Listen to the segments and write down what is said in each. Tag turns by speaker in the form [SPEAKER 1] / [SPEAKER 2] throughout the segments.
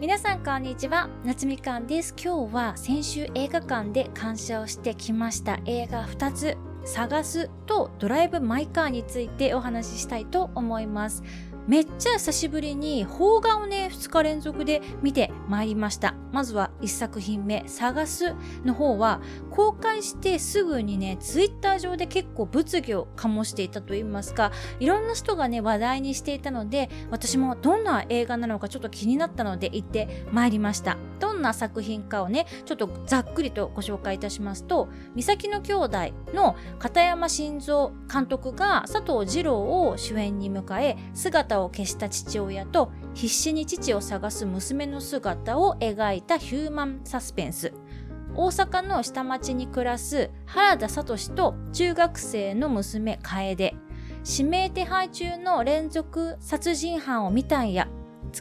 [SPEAKER 1] 皆さんこんにちは。夏みかんです。今日は先週映画館で鑑賞してきました。映画2つ探すとドライブ・マイ・カーについてお話ししたいと思います。めっちゃ久しぶりに邦画をね2日連続で見てまいりました。まずは1作品目「探す」の方は公開してすぐにねツイッター上で結構物議を醸していたと言いますかいろんな人がね話題にしていたので私もどんな映画なのかちょっと気になったので行ってまいりました。どんな作品かをねちょっとざっくりとご紹介いたしますと「三崎の兄弟」の片山晋三監督が佐藤二郎を主演に迎え姿を消した父親と必死に父を探す娘の姿を描いたヒューマンサスペンス。大阪の下町に暮らす原田聡と中学生の娘楓。指名手配中の連続殺人犯を見たんや。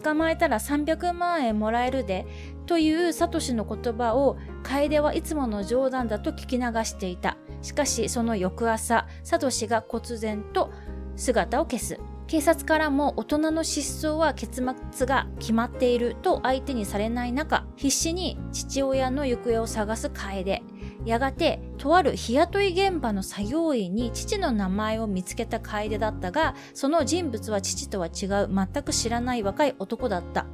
[SPEAKER 1] 捕まえたら300万円もらえるでというサトシの言葉を楓はいつもの冗談だと聞き流していた。しかしその翌朝サトシが忽然と姿を消す。警察からも大人の失踪は結末が決まっていると相手にされない中必死に父親の行方を探す楓。やがてとある日雇い現場の作業員に父の名前を見つけた楓だったがその人物は父とは違う全く知らない若い男だった。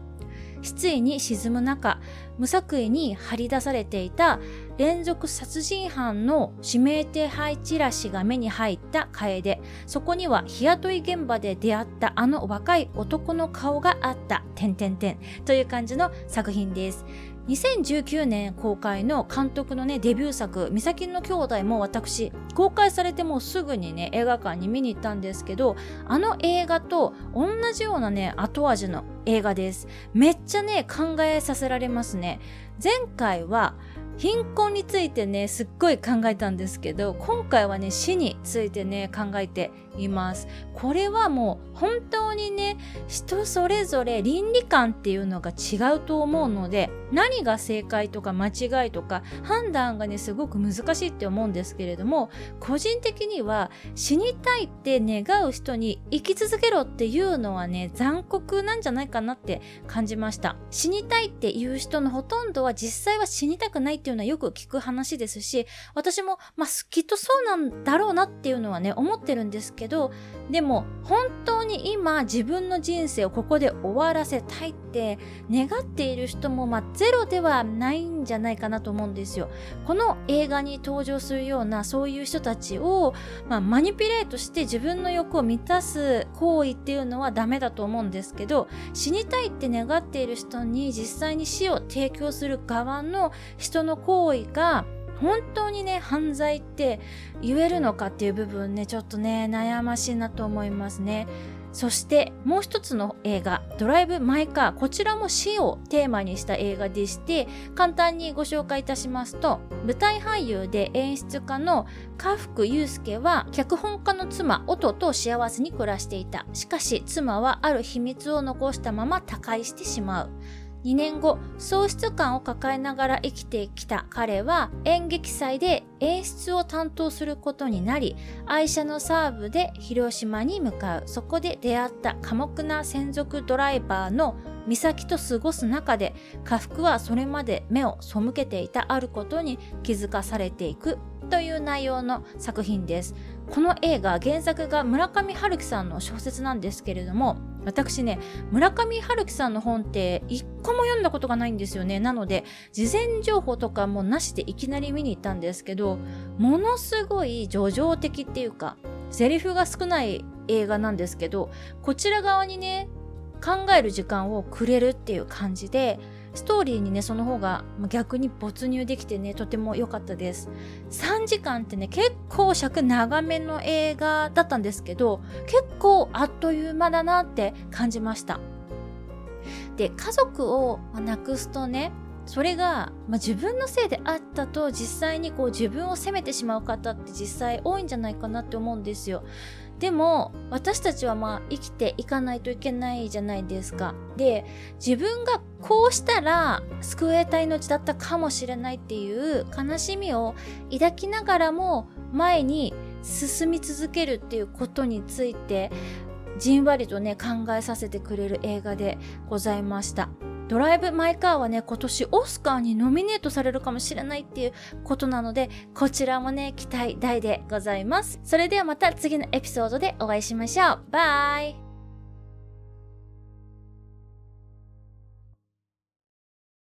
[SPEAKER 1] 失意に沈む中無作為に張り出されていた連続殺人犯の指名手配チラシが目に入った楓そこには日雇い現場で出会ったあの若い男の顔があった。点点点という感じの作品です。2019年公開の監督のねデビュー作「三崎の兄弟」も私公開されてもすぐにね映画館に見に行ったんですけどあの映画と同じようなね後味の映画です。めっちゃね考えさせられますね。前回は貧困についてねすっごい考えたんですけど今回はね死についてね考えています。これはもう本当にね人それぞれ倫理観っていうのが違うと思うので何が正解とか間違いとか判断がねすごく難しいって思うんですけれども個人的には死にたいって願う人に生き続けろっていうのはね残酷なんじゃないかなって感じました。死にたいっていう人のほとんどは実際は死にたくないっていうのはよく聞く話ですし私もまあきっとそうなんだろうなっていうのはね思ってるんですけどでも本当に今自分の人生をここで終わらせたいって願っている人もまあゼロではないんじゃないかなと思うんですよ。この映画に登場するようなそういう人たちを、まあ、マニピュレートして自分の欲を満たす行為っていうのはダメだと思うんですけど死にたいって願っている人に実際に死を提供する側の人の行為が本当にね犯罪って言えるのかっていう部分ねちょっとね悩ましいなと思いますね。そしてもう一つの映画「ドライブ・マイ・カー」こちらも死をテーマにした映画でして簡単にご紹介いたしますと舞台俳優で演出家の家福祐介は脚本家の妻オトと幸せに暮らしていた。しかし妻はある秘密を残したまま他界してしまう。2年後喪失感を抱えながら生きてきた彼は演劇祭で演出を担当することになり愛車のサーブで広島に向かう。そこで出会った寡黙な専属ドライバーの美咲と過ごす中で家福はそれまで目を背けていたあることに気づかされていくという内容の作品です。この映画原作が村上春樹さんの小説なんですけれども私ね村上春樹さんの本って一個も読んだことがないんですよね。なので事前情報とかもなしでいきなり見に行ったんですけどものすごい叙情的っていうかセリフが少ない映画なんですけどこちら側にね考える時間をくれるっていう感じでストーリーにねその方が逆に没入できてねとても良かったです。3時間ってね結構尺長めの映画だったんですけど結構あっという間だなって感じました。で家族をなくすとねそれが、まあ、自分のせいであったと実際にこう自分を責めてしまう方って実際多いんじゃないかなって思うんですよでも私たちはまあ生きていかないといけないじゃないですか。で自分がこうしたら救えた命だったかもしれないっていう悲しみを抱きながらも前に進み続けるっていうことについてじんわりとね考えさせてくれる映画でございました。ドライブ・マイ・カーはね、今年オスカーにノミネートされるかもしれないっていうことなので、こちらもね、期待大でございます。それではまた次のエピソードでお会いしましょう。バイ